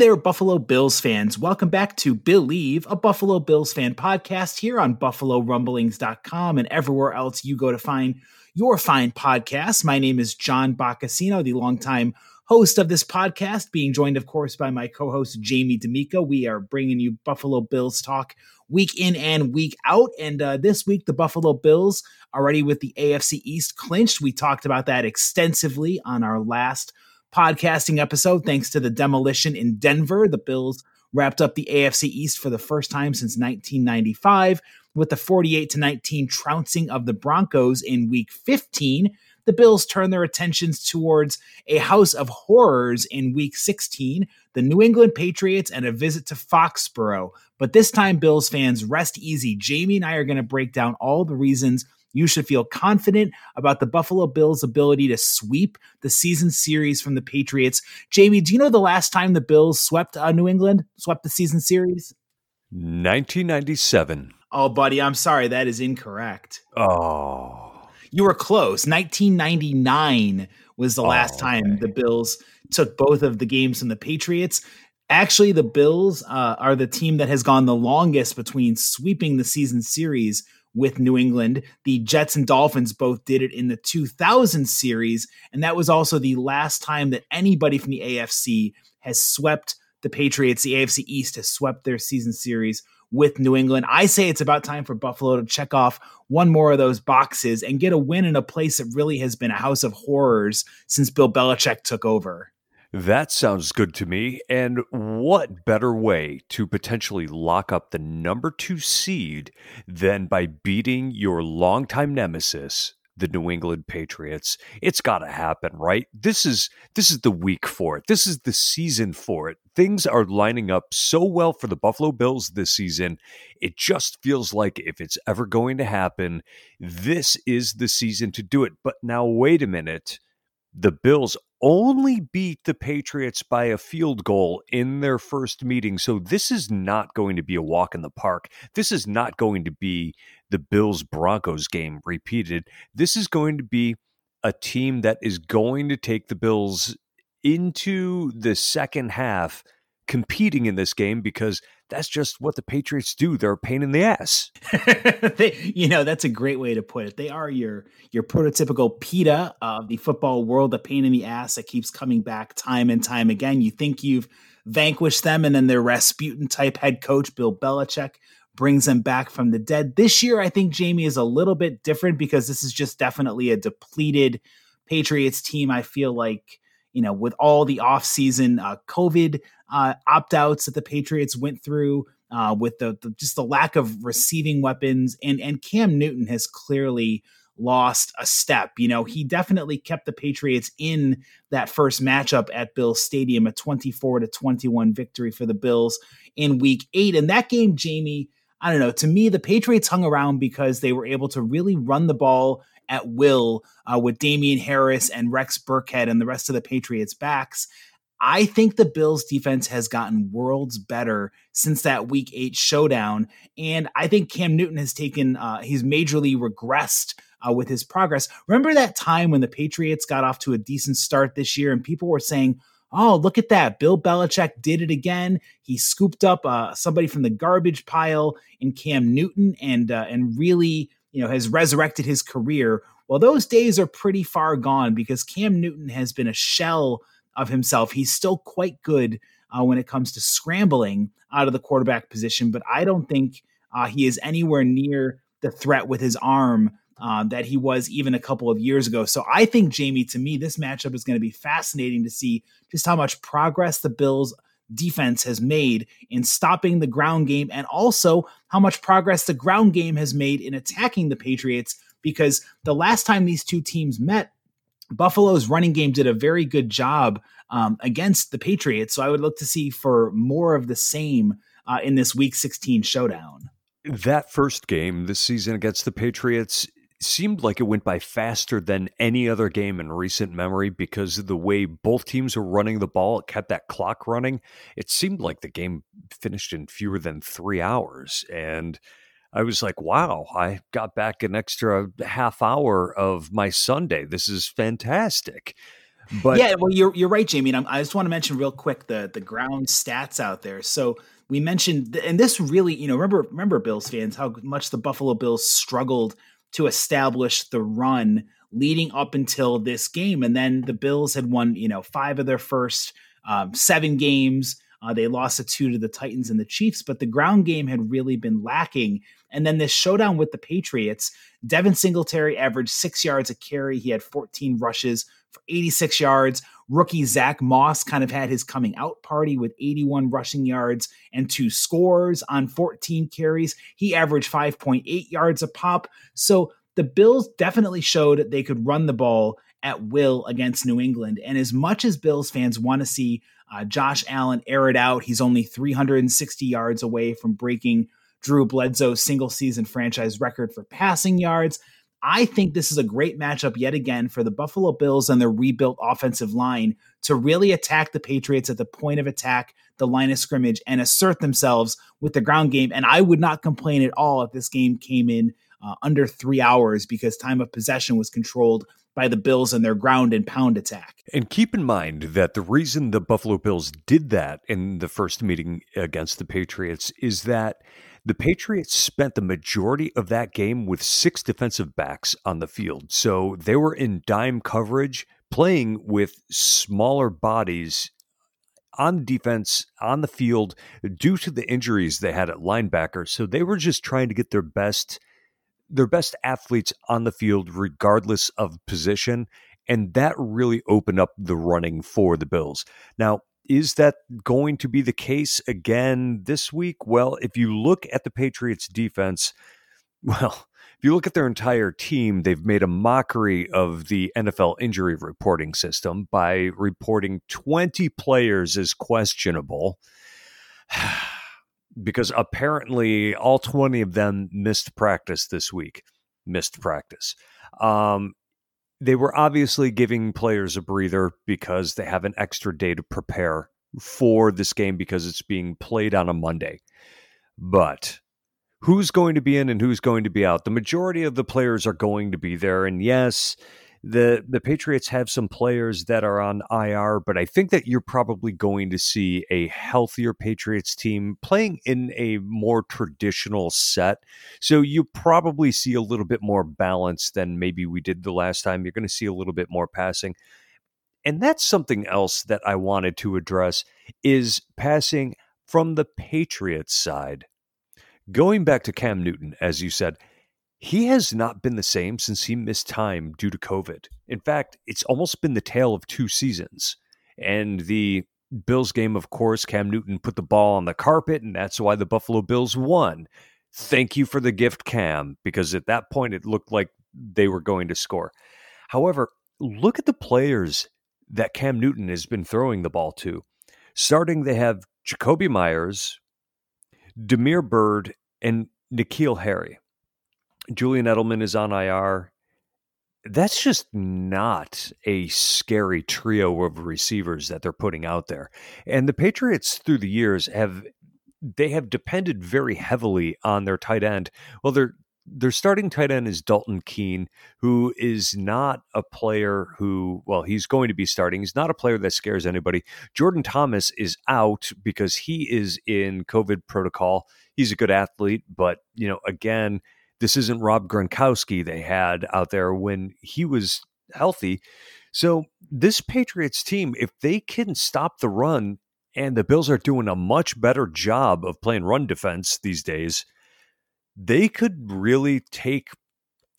There, Buffalo Bills fans. Welcome back to Billieve, a Buffalo Bills fan podcast here on BuffaloRumblings.com and everywhere else you go to find your fine podcast. My name is John Boccacino, the longtime host of this podcast, being joined, of course, by my co host, Jamie D'Amico. We are bringing you Buffalo Bills talk week in and week out. And uh, this week, the Buffalo Bills already with the AFC East clinched. We talked about that extensively on our last podcasting episode. Thanks to the demolition in Denver, the Bills wrapped up the AFC East for the first time since 1995 with the 48 to 19 trouncing of the Broncos in week 15. The Bills turn their attentions towards a house of horrors in week 16, the New England Patriots, and a visit to Foxborough. But this time, Bills fans, rest easy. Jamie and I are going to break down all the reasons you should feel confident about the Buffalo Bills' ability to sweep the season series from the Patriots. Jamie, do you know the last time the Bills swept uh, New England, swept the season series? 1997. Oh, buddy, I'm sorry. That is incorrect. Oh. You were close. 1999 was the last oh, okay. time the Bills took both of the games from the Patriots. Actually, the Bills uh, are the team that has gone the longest between sweeping the season series with New England. The Jets and Dolphins both did it in the 2000 series, and that was also the last time that anybody from the AFC has swept the Patriots. The AFC East has swept their season series with New England. I say it's about time for Buffalo to check off one more of those boxes and get a win in a place that really has been a house of horrors since Bill Belichick took over. That sounds good to me. And what better way to potentially lock up the number two seed than by beating your longtime nemesis, the New England Patriots? It's got to happen, right? This is this is the week for it. This is the season for it. Things are lining up so well for the Buffalo Bills this season. It just feels like if it's ever going to happen, this is the season to do it. But now wait a minute the Bills only beat the Patriots by a field goal in their first meeting. So this is not going to be a walk in the park. This is not going to be the Bills Broncos game repeated. This is going to be a team that is going to take the Bills into the second half competing in this game because that's just what the Patriots do. They're a pain in the ass. they, you know, that's a great way to put it. They are your your prototypical PITA of the football world, the pain in the ass that keeps coming back time and time again. You think you've vanquished them, and then their Rasputin type head coach, Bill Belichick, brings them back from the dead. This year, I think Jamie is a little bit different because this is just definitely a depleted Patriots team. I feel like you know, with all the offseason uh, COVID uh, opt outs that the Patriots went through, uh, with the, the, just the lack of receiving weapons, and and Cam Newton has clearly lost a step. You know, he definitely kept the Patriots in that first matchup at Bills Stadium, a 24 to 21 victory for the Bills in week eight. And that game, Jamie, I don't know, to me, the Patriots hung around because they were able to really run the ball at will uh, with Damien Harris and Rex Burkhead and the rest of the Patriots backs. I think the Bills defense has gotten worlds better since that week eight showdown. And I think Cam Newton has taken, uh, he's majorly regressed uh, with his progress. Remember that time when the Patriots got off to a decent start this year and people were saying, oh, look at that. Bill Belichick did it again. He scooped up uh, somebody from the garbage pile in Cam Newton and, uh, and really, you know, has resurrected his career. Well, those days are pretty far gone because Cam Newton has been a shell of himself. He's still quite good uh, when it comes to scrambling out of the quarterback position, but I don't think uh, he is anywhere near the threat with his arm uh, that he was even a couple of years ago. So I think, Jamie, to me, this matchup is going to be fascinating to see just how much progress the Bills defense has made in stopping the ground game and also how much progress the ground game has made in attacking the Patriots because the last time these two teams met Buffalo's running game did a very good job um, against the Patriots. So I would look to see for more of the same uh, in this Week 16 showdown. That first game this season against the Patriots seemed like it went by faster than any other game in recent memory because of the way both teams were running the ball. It kept that clock running. It seemed like the game finished in fewer than three hours. And I was like, wow, I got back an extra half hour of my Sunday. This is fantastic. But yeah, well, you're you're right, Jamie. And i just want to mention real quick the the ground stats out there. So we mentioned, and this really, you know, remember remember Bills fans how much the Buffalo Bills struggled to establish the run leading up until this game, and then the Bills had won, you know, five of their first um, seven games. Uh, they lost a two to the Titans and the Chiefs, but the ground game had really been lacking. And then this showdown with the Patriots, Devin Singletary averaged six yards a carry. He had 14 rushes for 86 yards. Rookie Zack Moss kind of had his coming out party with 81 rushing yards and two scores on 14 carries. He averaged 5.8 yards a pop. So the Bills definitely showed they could run the ball at will against New England. And as much as Bills fans want to see uh, Josh Allen air it out, he's only 360 yards away from breaking Drew Bledsoe's single season franchise record for passing yards. I think this is a great matchup yet again for the Buffalo Bills and their rebuilt offensive line to really attack the Patriots at the point of attack, the line of scrimmage, and assert themselves with the ground game. And I would not complain at all if this game came in uh, under three hours because time of possession was controlled by the Bills and their ground and pound attack. And keep in mind that the reason the Buffalo Bills did that in the first meeting against the Patriots is that the Patriots spent the majority of that game with six defensive backs on the field. So they were in dime coverage, playing with smaller bodies on defense on the field due to the injuries they had at linebacker. So they were just trying to get their best their best athletes on the field regardless of position and that really opened up the running for the Bills. Now, is that going to be the case again this week? Well, if you look at the Patriots defense, well, if you look at their entire team, they've made a mockery of the NFL injury reporting system by reporting 20 players as questionable because apparently all 20 of them missed practice this week. Missed practice. Um, they were obviously giving players a breather because they have an extra day to prepare for this game because it's being played on a Monday. But who's going to be in and who's going to be out? The majority of the players are going to be there. And yes, the the Patriots have some players that are on IR, but I think that you're probably going to see a healthier Patriots team playing in a more traditional set. So you probably see a little bit more balance than maybe we did the last time. You're going to see a little bit more passing. And that's something else that I wanted to address is passing from the Patriots side. Going back to Cam Newton, as you said, he has not been the same since he missed time due to COVID. In fact, it's almost been the tale of two seasons. And the Bills game, of course, Cam Newton put the ball on the carpet, and that's why the Buffalo Bills won. Thank you for the gift, Cam, because at that point it looked like they were going to score. However, look at the players that Cam Newton has been throwing the ball to. Starting, they have Jakobi Meyers, Damiere Byrd, and N'Keal Harry. Julian Edelman is on IR. that's just not a scary trio of receivers that they're putting out there. And the Patriots through the years have they have depended very heavily on their tight end. Well, their their starting tight end is Dalton Keene, who is not a player who, well, he's going to be starting. He's not a player that scares anybody. Jordan Thomas is out because he is in COVID protocol. He's a good athlete, but you know, again, this isn't Rob Gronkowski they had out there when he was healthy. So this Patriots team, if they can stop the run, and the Bills are doing a much better job of playing run defense these days, they could really take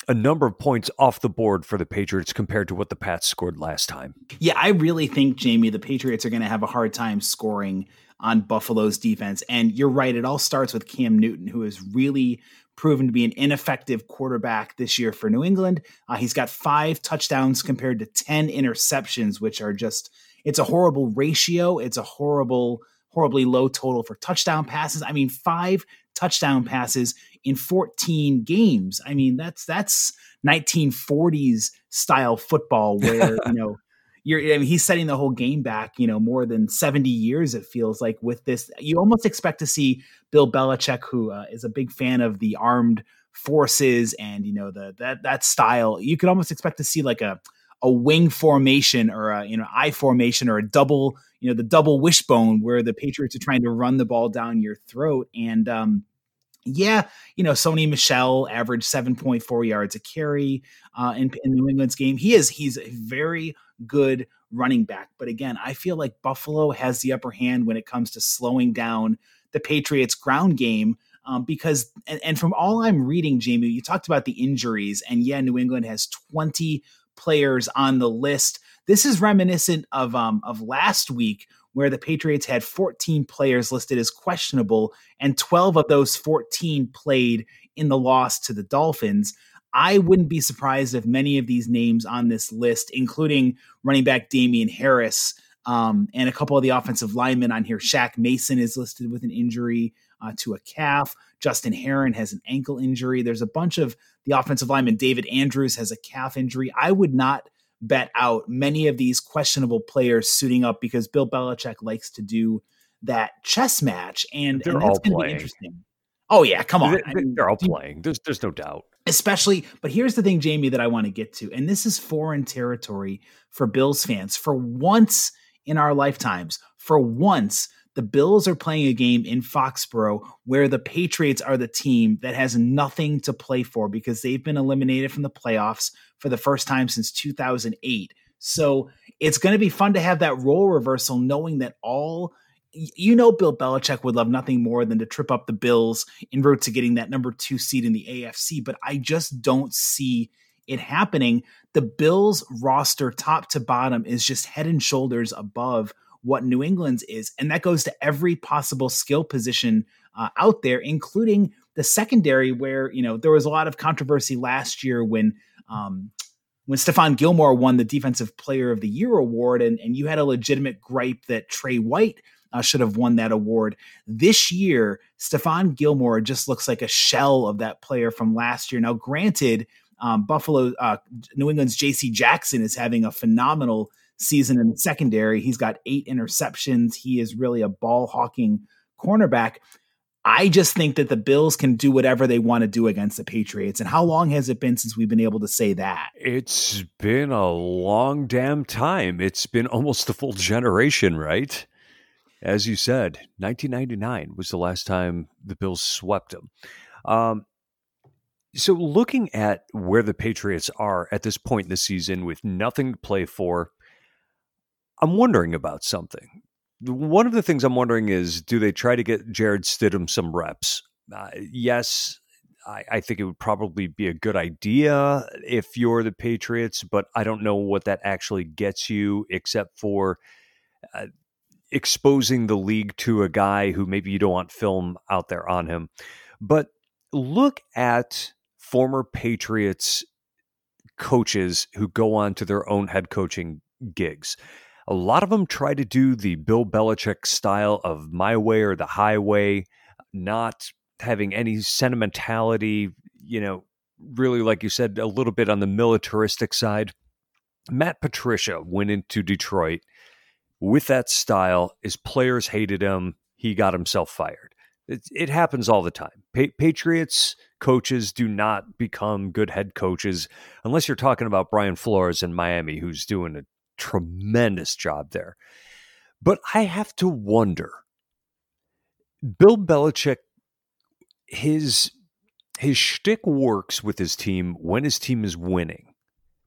a number of points off the board for the Patriots compared to what the Pats scored last time. Yeah, I really think, Jamie, the Patriots are going to have a hard time scoring on Buffalo's defense. And you're right, it all starts with Cam Newton, who has really proven to be an ineffective quarterback this year for New England. Uh, he's got five touchdowns compared to 10 interceptions, which are just, it's a horrible ratio. It's a horrible, horribly low total for touchdown passes. I mean, five touchdown passes in 14 games. I mean, that's that's 1940s style football where, you know, you're I mean, he's setting the whole game back, you know, more than 70 years it feels like with this. You almost expect to see Bill Belichick who uh, is a big fan of the armed forces and, you know, the that that style. You could almost expect to see like a a wing formation or a you know I formation or a double you know the double wishbone where the Patriots are trying to run the ball down your throat and um, yeah, you know, Sony Michel averaged 7.4 yards a carry uh, in, in New England's game. He is he's a very good running back. But again, I feel like Buffalo has the upper hand when it comes to slowing down the Patriots' ground game. Um, because and, and from all I'm reading, Jamie, you talked about the injuries, and yeah, New England has 20 players on the list. This is reminiscent of um, of last week where the Patriots had 14 players listed as questionable, and 12 of those 14 played in the loss to the Dolphins. I wouldn't be surprised if many of these names on this list, including running back Damien Harris um, and a couple of the offensive linemen on here, Shaq Mason is listed with an injury uh, to a calf. Justin Herron has an ankle injury. There's a bunch of the offensive linemen. David Andrews has a calf injury. I would not bet out many of these questionable players suiting up because Bill Belichick likes to do that chess match, and, they're and all playing. interesting. Oh yeah, come on. They, are all playing. There's there's no doubt. Especially, but here's the thing, Jamie, that I want to get to, and this is foreign territory for Bills fans. For once in our lifetimes, for once, the Bills are playing a game in Foxborough where the Patriots are the team that has nothing to play for because they've been eliminated from the playoffs for the first time since 2008. So it's going to be fun to have that role reversal, knowing that all you know Bill Belichick would love nothing more than to trip up the Bills in route to getting that number two seed in the AFC, but I just don't see it happening. The Bills roster, top to bottom, is just head and shoulders above what New England's is. And that goes to every possible skill position uh, out there, including the secondary, where, you know, there was a lot of controversy last year when, um, when Stephon Gilmore won the Defensive Player of the Year award, and, and you had a legitimate gripe that Tre White uh, should have won that award. This year, Stephon Gilmore just looks like a shell of that player from last year. Now, granted, um, Buffalo, uh, New England's J.C. Jackson is having a phenomenal season in the secondary. He's got eight interceptions. He is really a ball hawking cornerback. I just think that the Bills can do whatever they want to do against the Patriots. And how long has it been since we've been able to say that? It's been a long damn time. It's been almost a full generation, right? As you said, 1999 was the last time the Bills swept them. Um, so, looking at where the Patriots are at this point in the season with nothing to play for, I'm wondering about something. One of the things I'm wondering is do they try to get Jarrett Stidham some reps? Uh, yes, I, I, think it would probably be a good idea if you're the Patriots, but I don't know what that actually gets you except for uh, exposing the league to a guy who maybe you don't want film out there on him. But look at former Patriots coaches who go on to their own head coaching gigs a lot of them try to do the Bill Belichick style of my way or the highway, not having any sentimentality, you know, really, like you said, a little bit on the militaristic side. Matt Patricia went into Detroit with that style. His players hated him. He got himself fired. It, it happens all the time. Pa- Patriots coaches do not become good head coaches unless you're talking about Brian Flores in Miami, who's doing a tremendous job there. But I have to wonder Bill Belichick, his his shtick works with his team when his team is winning,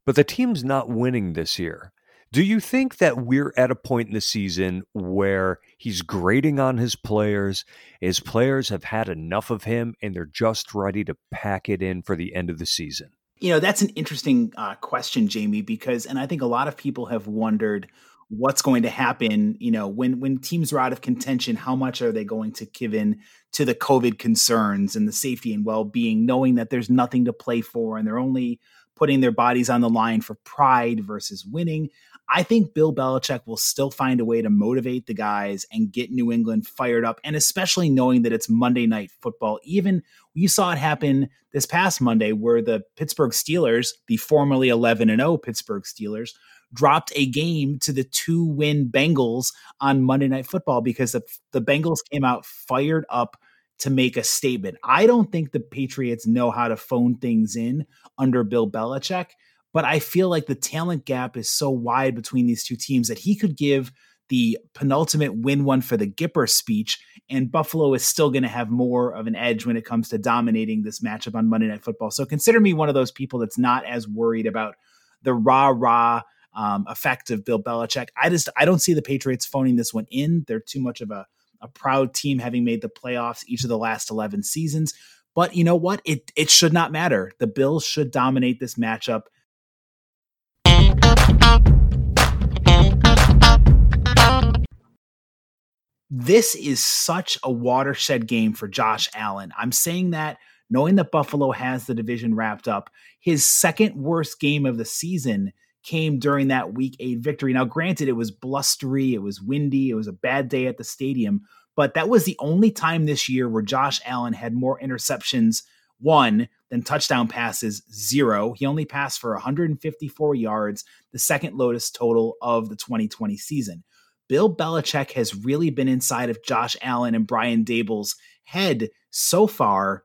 but the team's not winning this year. Do you think that we're at a point in the season where he's grading on his players? His players have had enough of him and they're just ready to pack it in for the end of the season? You know, that's an interesting uh, question, Jamie, because, and I think a lot of people have wondered what's going to happen you know when when teams are out of contention how much are they going to give in to the covid concerns and the safety and well-being knowing that there's nothing to play for and they're only putting their bodies on the line for pride versus winning i think bill belichick will still find a way to motivate the guys and get new england fired up and especially knowing that it's monday night football even we saw it happen this past monday where the pittsburgh steelers the formerly 11 and 0 pittsburgh steelers dropped a game to the two win Bengals on Monday Night Football because the, the Bengals came out fired up to make a statement. I don't think the Patriots know how to phone things in under Bill Belichick, but I feel like the talent gap is so wide between these two teams that he could give the penultimate win one for the Gipper speech, and Buffalo is still going to have more of an edge when it comes to dominating this matchup on Monday Night Football. So consider me one of those people that's not as worried about the rah rah um, effect of Bill Belichick. I just I don't see the Patriots phoning this one in. They're too much of a a proud team having made the playoffs each of the last 11 seasons. But you know what? It it should not matter. The Bills should dominate this matchup. This is such a watershed game for Josh Allen. I'm saying that knowing that Buffalo has the division wrapped up. His second worst game of the season came during that week eight victory. Now, granted, it was blustery, it was windy, it was a bad day at the stadium, but that was the only time this year where Josh Allen had more interceptions, one, than touchdown passes, zero. He only passed for 154 yards, the second lowest total of the 2020 season. Bill Belichick has really been inside of Josh Allen and Brian Daboll's head so far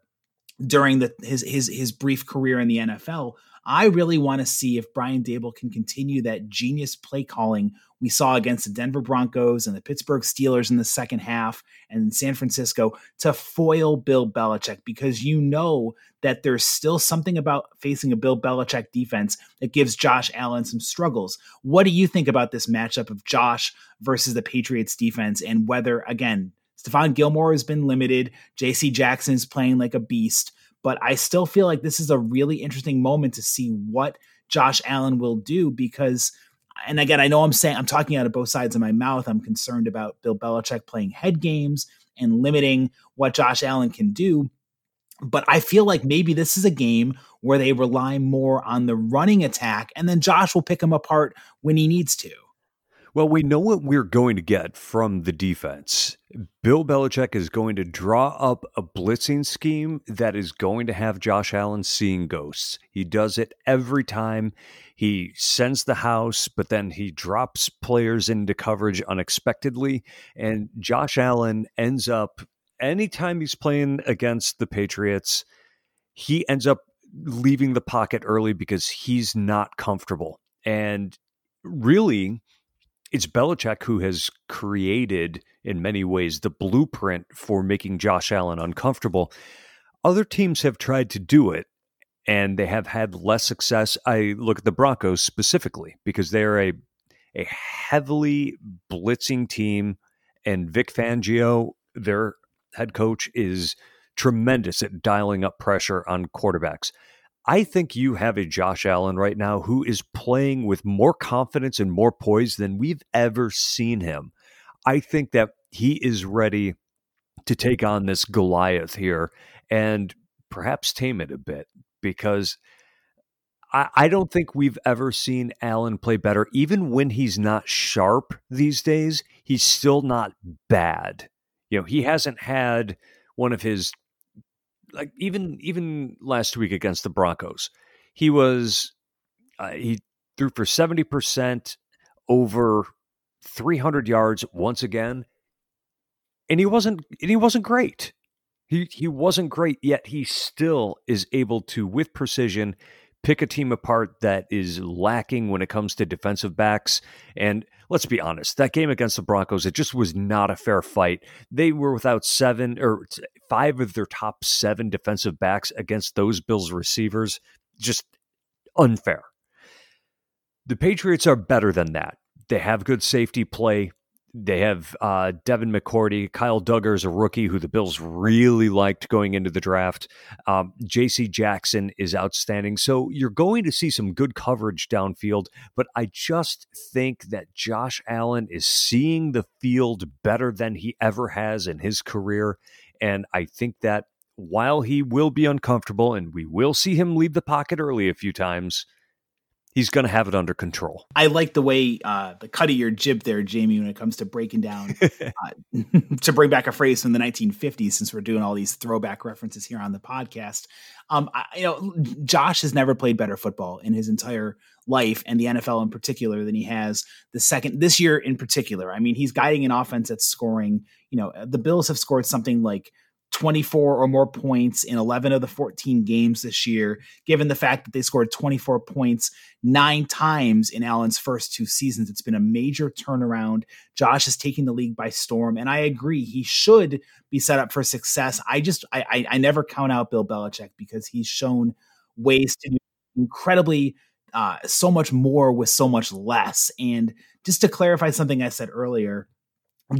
during the, his his his brief career in the NFL. I really want to see if Brian Daboll can continue that genius play calling we saw against the Denver Broncos and the Pittsburgh Steelers in the second half and San Francisco to foil Bill Belichick because you know that there's still something about facing a Bill Belichick defense that gives Josh Allen some struggles. What do you think about this matchup of Josh versus the Patriots defense and whether, again, Stephon Gilmore has been limited, JC Jackson is playing like a beast but I still feel like this is a really interesting moment to see what Josh Allen will do because and again, I know I'm saying I'm talking out of both sides of my mouth. I'm concerned about Bill Belichick playing head games and limiting what Josh Allen can do. But I feel like maybe this is a game where they rely more on the running attack, and then Josh will pick him apart when he needs to. Well, we know what we're going to get from the defense. Bill Belichick is going to draw up a blitzing scheme that is going to have Josh Allen seeing ghosts. He does it every time. He sends the house, but then he drops players into coverage unexpectedly. And Josh Allen ends up, anytime he's playing against the Patriots, he ends up leaving the pocket early because he's not comfortable. And really, it's Belichick who has created, in many ways, the blueprint for making Josh Allen uncomfortable. Other teams have tried to do it, and they have had less success. I look at the Broncos specifically because they're a a heavily blitzing team, and Vic Fangio, their head coach, is tremendous at dialing up pressure on quarterbacks. I think you have a Josh Allen right now who is playing with more confidence and more poise than we've ever seen him. I think that he is ready to take on this Goliath here and perhaps tame it a bit because I, I don't think we've ever seen Allen play better. Even when he's not sharp these days, he's still not bad. You know, he hasn't had one of his like even even last week against the Broncos, he was uh, he threw for 70% over 300 yards once again. And he wasn't and he wasn't great. He he wasn't great yet he still is able to with precision pick a team apart that is lacking when it comes to defensive backs and let's be honest that game against the Broncos it just was not a fair fight. They were without 7 or 5 of their top 7 defensive backs against those Bills receivers just unfair. The Patriots are better than that. They have good safety play. They have uh, Devin McCourty, Kyle Dugger is a rookie who the Bills really liked going into the draft. Um, J.C. Jackson is outstanding. So you're going to see some good coverage downfield, but I just think that Josh Allen is seeing the field better than he ever has in his career. And I think that while he will be uncomfortable and we will see him leave the pocket early a few times, he's going to have it under control. I like the way uh, the cut of your jib there, Jamie, when it comes to breaking down, uh, to bring back a phrase from the 1950s, since we're doing all these throwback references here on the podcast. Um, I, you know, Josh has never played better football in his entire life, and the NFL in particular, than he has the second this year in particular. I mean, he's guiding an offense that's scoring. You know, the Bills have scored something like 24 or more points in 11 of the 14 games this year, given the fact that they scored 24 points nine times in Allen's first two seasons. It's been a major turnaround. Josh is taking the league by storm. And I agree, he should be set up for success. I just, I, I, I never count out Bill Belichick because he's shown ways to do incredibly uh, so much more with so much less. And just to clarify something I said earlier,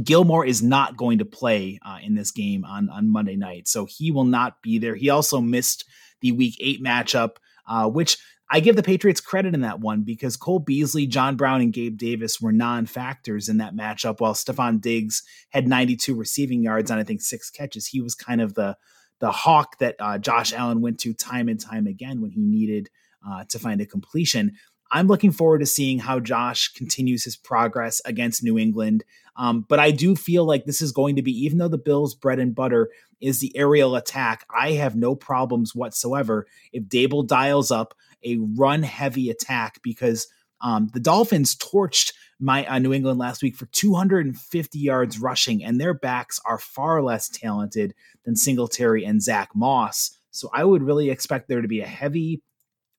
Gilmore is not going to play uh, in this game on, on Monday night, so he will not be there. He also missed the Week Eight matchup, uh, which I give the Patriots credit in that one because Cole Beasley, John Brown, and Gabe Davis were non-factors in that matchup, while Stefon Diggs had 92 receiving yards on I think six catches. He was kind of the the hawk that uh, Josh Allen went to time and time again when he needed uh, to find a completion. I'm looking forward to seeing how Josh continues his progress against New England. Um, but I do feel like this is going to be, even though the Bills' bread and butter is the aerial attack, I have no problems whatsoever if Daboll dials up a run heavy attack because um, the Dolphins torched my uh, New England last week for 250 yards rushing, and their backs are far less talented than Singletary and Zack Moss. So I would really expect there to be a heavy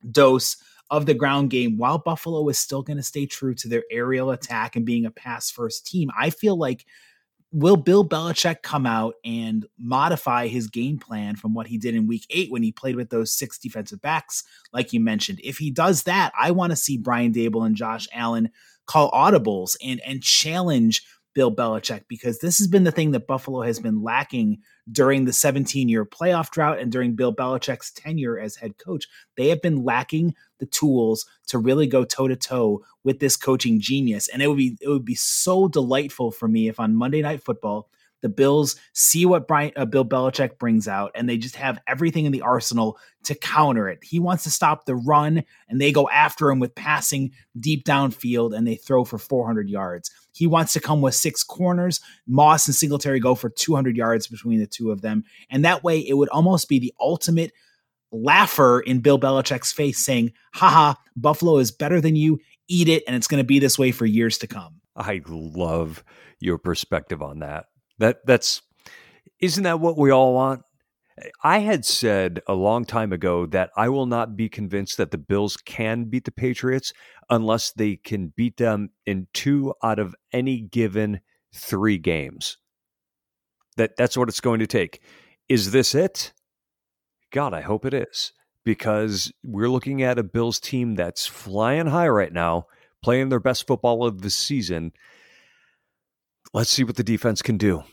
dose of the ground game while Buffalo is still going to stay true to their aerial attack and being a pass first team. I feel like will Bill Belichick come out and modify his game plan from what he did in week eight when he played with those six defensive backs, like you mentioned? If he does that, I want to see Brian Daboll and Josh Allen call audibles and and challenge Bill Belichick because this has been the thing that Buffalo has been lacking during the 17 year playoff drought and during Bill Belichick's tenure as head coach. They have been lacking the tools to really go toe to toe with this coaching genius. And it would be it would be so delightful for me if on Monday Night Football the Bills see what Brian, uh, Bill Belichick brings out, and they just have everything in the arsenal to counter it. He wants to stop the run, and they go after him with passing deep downfield, and they throw for 400 yards. He wants to come with six corners. Moss and Singletary go for 200 yards between the two of them, and that way it would almost be the ultimate laugher in Bill Belichick's face, saying, "Haha, Buffalo is better than you. Eat it, and it's going to be this way for years to come." I love your perspective on that. That that's isn't that what we all want? I had said a long time ago that I will not be convinced that the Bills can beat the Patriots unless they can beat them in two out of any given three games. That that's what it's going to take. Is this it? God, I hope it is. Because we're looking at a Bills team that's flying high right now, playing their best football of the season let's see what the defense can do.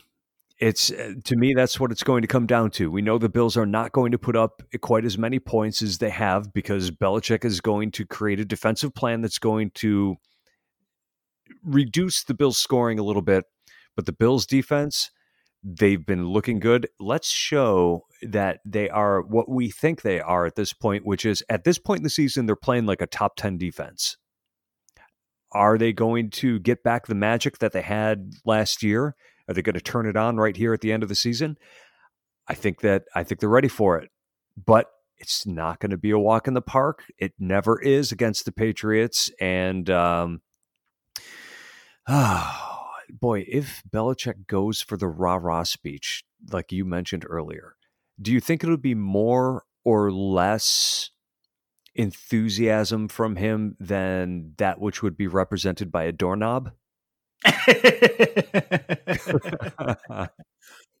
It's uh, to me that's what it's going to come down to. We know the Bills are not going to put up quite as many points as they have because Belichick is going to create a defensive plan that's going to reduce the Bills scoring a little bit, but the Bills defense they've been looking good. Let's show that they are what we think they are at this point, which is at this point in the season they're playing like a top 10 defense. Are they going to get back the magic that they had last year? Are they going to turn it on right here at the end of the season? I think that I think they're ready for it, but it's not going to be a walk in the park. It never is against the Patriots, and um, oh boy, if Belichick goes for the rah rah speech, like you mentioned earlier, do you think it'll be more or less enthusiasm from him than that which would be represented by a doorknob?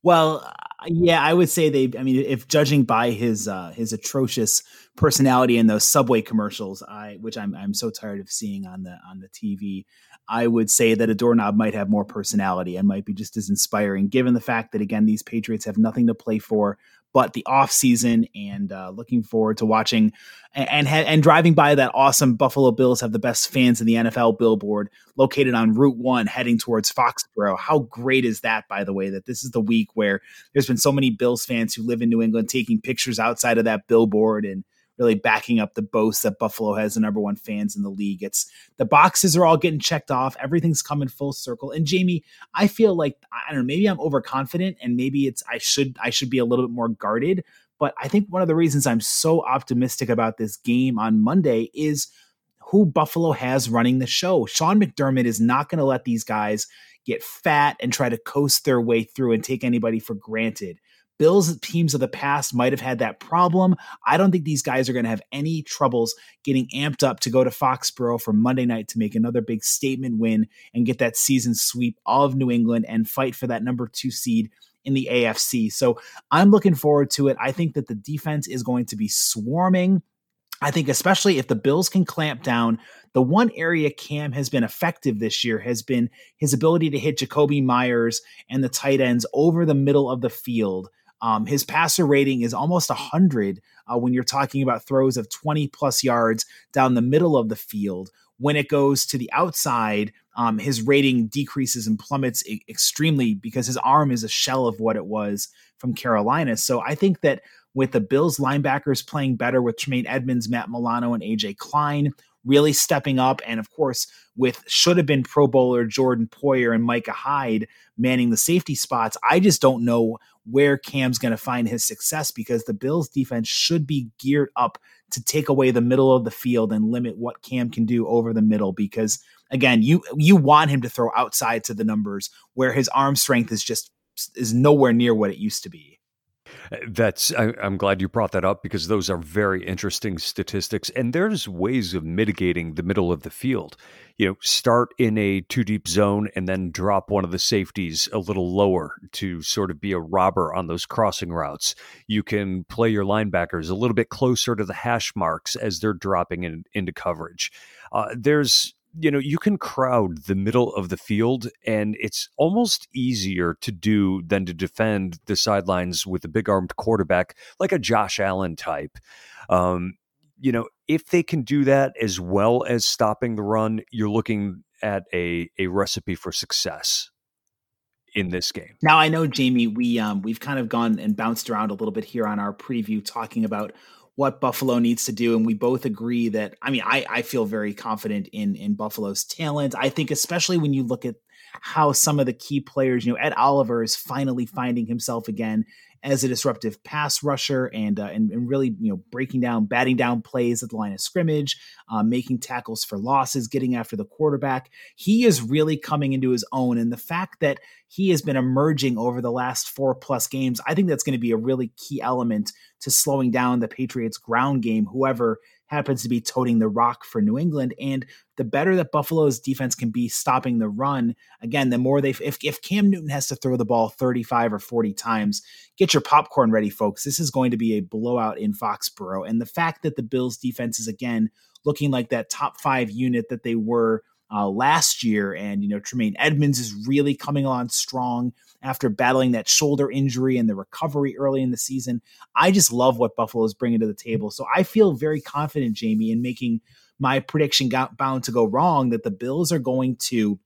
well, yeah, I would say they. I mean, if judging by his uh, his atrocious personality in those subway commercials, I which I'm I'm so tired of seeing on the on the TV, I would say that a doorknob might have more personality and might be just as inspiring, given the fact that again these Patriots have nothing to play for but the off season and uh, looking forward to watching and, and, and driving by that awesome Buffalo Bills have the best fans in the NFL billboard located on Route One heading towards Foxborough. How great is that, by the way, that this is the week where there's been so many Bills fans who live in New England taking pictures outside of that billboard and really backing up the boast that Buffalo has the number one fans in the league. It's the boxes are all getting checked off. Everything's coming full circle. And Jamie, I feel like I don't know, maybe I'm overconfident and maybe it's I should I should be a little bit more guarded. But I think one of the reasons I'm so optimistic about this game on Monday is who Buffalo has running the show. Sean McDermott is not going to let these guys get fat and try to coast their way through and take anybody for granted. Bills teams of the past might have had that problem. I don't think these guys are going to have any troubles getting amped up to go to Foxborough for Monday night to make another big statement win and get that season sweep of New England and fight for that number two seed in the AFC. So I'm looking forward to it. I think that the defense is going to be swarming. I think, especially if the Bills can clamp down, the one area Cam has been effective this year has been his ability to hit Jakobi Meyers and the tight ends over the middle of the field. Um, his passer rating is almost 100 uh, when you're talking about throws of 20 plus yards down the middle of the field. When it goes to the outside, um, his rating decreases and plummets e- extremely because his arm is a shell of what it was from Carolina. So I think that with the Bills linebackers playing better with Tremaine Edmunds, Matt Milano, and AJ Klein, really stepping up. And of course, with should have been Pro Bowler Jordan Poyer and Micah Hyde manning the safety spots, I just don't know where Cam's going to find his success because the Bills defense should be geared up to take away the middle of the field and limit what Cam can do over the middle because again, you you want him to throw outside to the numbers where his arm strength is just is nowhere near what it used to be. That's I, am glad you brought that up because those are very interesting statistics, and there's ways of mitigating the middle of the field. You know, start in a two deep zone and then drop one of the safeties a little lower to sort of be a robber on those crossing routes. You can play your linebackers a little bit closer to the hash marks as they're dropping in, into coverage. Uh, there's you know, you can crowd the middle of the field, and it's almost easier to do than to defend the sidelines with a big armed quarterback like a Josh Allen type. Um, you know, if they can do that as well as stopping the run, you're looking at a, a recipe for success in this game. Now I know Jamie, we um we've kind of gone and bounced around a little bit here on our preview talking about what Buffalo needs to do. And we both agree that, I mean, I, I feel very confident in, in Buffalo's talent. I think, especially when you look at how some of the key players, you know, Ed Oliver is finally finding himself again as a disruptive pass rusher and, uh, and, and really you know breaking down, batting down plays at the line of scrimmage, uh, making tackles for losses, getting after the quarterback. He is really coming into his own, and the fact that he has been emerging over the last four plus games, I think that's going to be a really key element to slowing down the Patriots' ground game. Whoever happens to be toting the rock for New England. And the better that Buffalo's defense can be stopping the run, again, the more they if if Cam Newton has to throw the ball 35 or 40 times, get your popcorn ready, folks. This is going to be a blowout in Foxborough. And the fact that the Bills defense is again looking like that top five unit that they were uh, last year, and you know Tremaine Edmunds is really coming on strong after battling that shoulder injury and the recovery early in the season. I just love what Buffalo is bringing to the table. So I feel very confident, Jamie, in making my prediction got bound to go wrong that the Bills are going to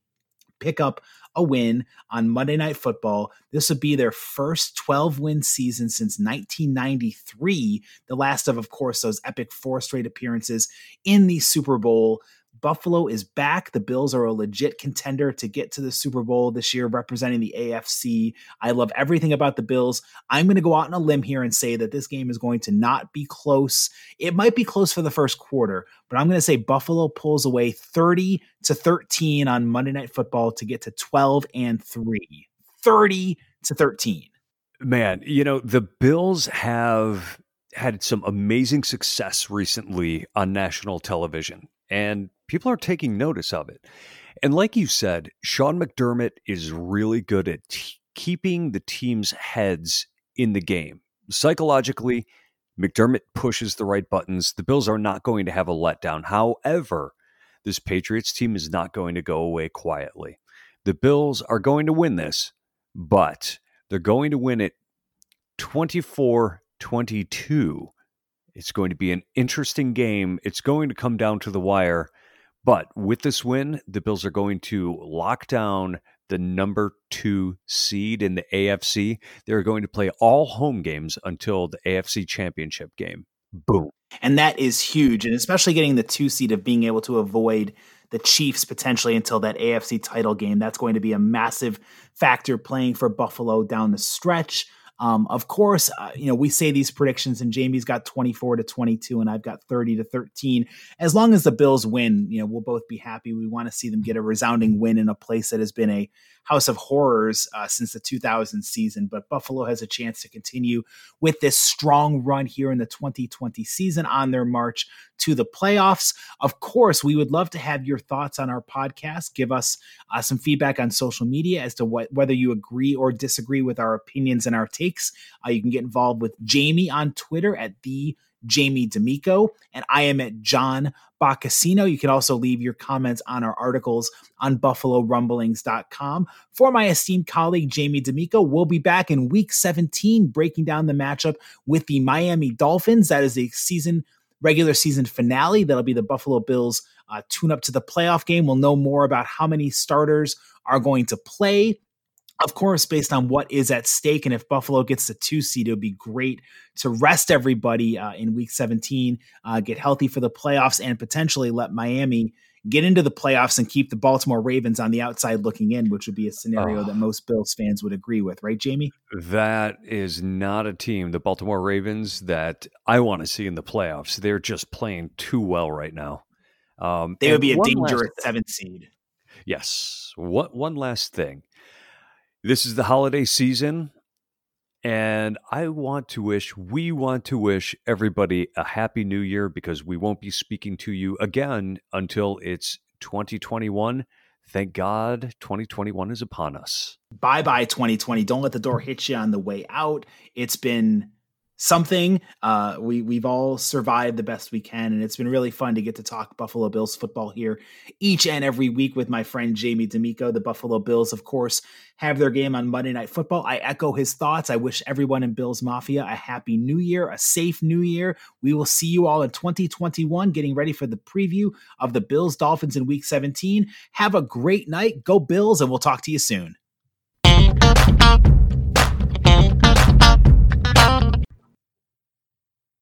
pick up a win on Monday Night Football. This would be their first 12 win season since 1993, the last of, of course, those epic four straight appearances in the Super Bowl. Buffalo is back. The Bills are a legit contender to get to the Super Bowl this year, representing the AFC. I love everything about the Bills. I'm going to go out on a limb here and say that this game is going to not be close. It might be close for the first quarter, but I'm going to say Buffalo pulls away 30 to 13 on Monday Night Football to get to 12 and 3. 30 to 13. Man, you know, the Bills have had some amazing success recently on national television, and people are taking notice of it. And like you said, Sean McDermott is really good at t- keeping the team's heads in the game. Psychologically, McDermott pushes the right buttons. The Bills are not going to have a letdown. However, this Patriots team is not going to go away quietly. The Bills are going to win this, but they're going to win it 24 22. It's going to be an interesting game. It's going to come down to the wire. But with this win, the Bills are going to lock down the number two seed in the AFC. They're going to play all home games until the AFC championship game. Boom. And that is huge. And especially getting the two seed of being able to avoid the Chiefs potentially until that AFC title game. That's going to be a massive factor playing for Buffalo down the stretch. Um, of course, uh, you know, we say these predictions and Jamie's got 24 to 22 and I've got 30 to 13. As long as the Bills win, you know, we'll both be happy. We want to see them get a resounding win in a place that has been a house of horrors uh, since the 2000 season. But Buffalo has a chance to continue with this strong run here in the 2020 season on their march to the playoffs. Of course, we would love to have your thoughts on our podcast. Give us uh, some feedback on social media as to what whether you agree or disagree with our opinions and our takes. Uh, you can get involved with Jamie on Twitter at the Jamie D'Amico, and I am at John Boccacino. You can also leave your comments on our articles on BuffaloRumblings.com. For my esteemed colleague Jamie D'Amico, we'll be back in week 17 breaking down the matchup with the Miami Dolphins. That is a season regular season finale. That'll be the Buffalo Bills uh, tune up to the playoff game. We'll know more about how many starters are going to play. Of course, based on what is at stake, and if Buffalo gets the two seed, it would be great to rest everybody uh, in Week 17, uh, get healthy for the playoffs, and potentially let Miami get into the playoffs and keep the Baltimore Ravens on the outside looking in, which would be a scenario oh. that most Bills fans would agree with, right, Jamie? That is not a team, the Baltimore Ravens, that I want to see in the playoffs. They're just playing too well right now. Um, they would be a dangerous seventh seed. Yes. What one last thing? This is the holiday season. And I want to wish, we want to wish everybody a happy new year because we won't be speaking to you again until it's 2021. Thank God 2021 is upon us. Bye bye, 2020. Don't let the door hit you on the way out. It's been something. Uh, we we've all survived the best we can, and it's been really fun to get to talk Buffalo Bills football here each and every week with my friend Jamie D'Amico. The Buffalo Bills, of course, have their game on Monday Night Football. I echo his thoughts. I wish everyone in Bills Mafia a happy New Year, a safe New Year. We will see you all in 2021, getting ready for the preview of the Bills Dolphins in Week 17. Have a great night. Go Bills, and we'll talk to you soon.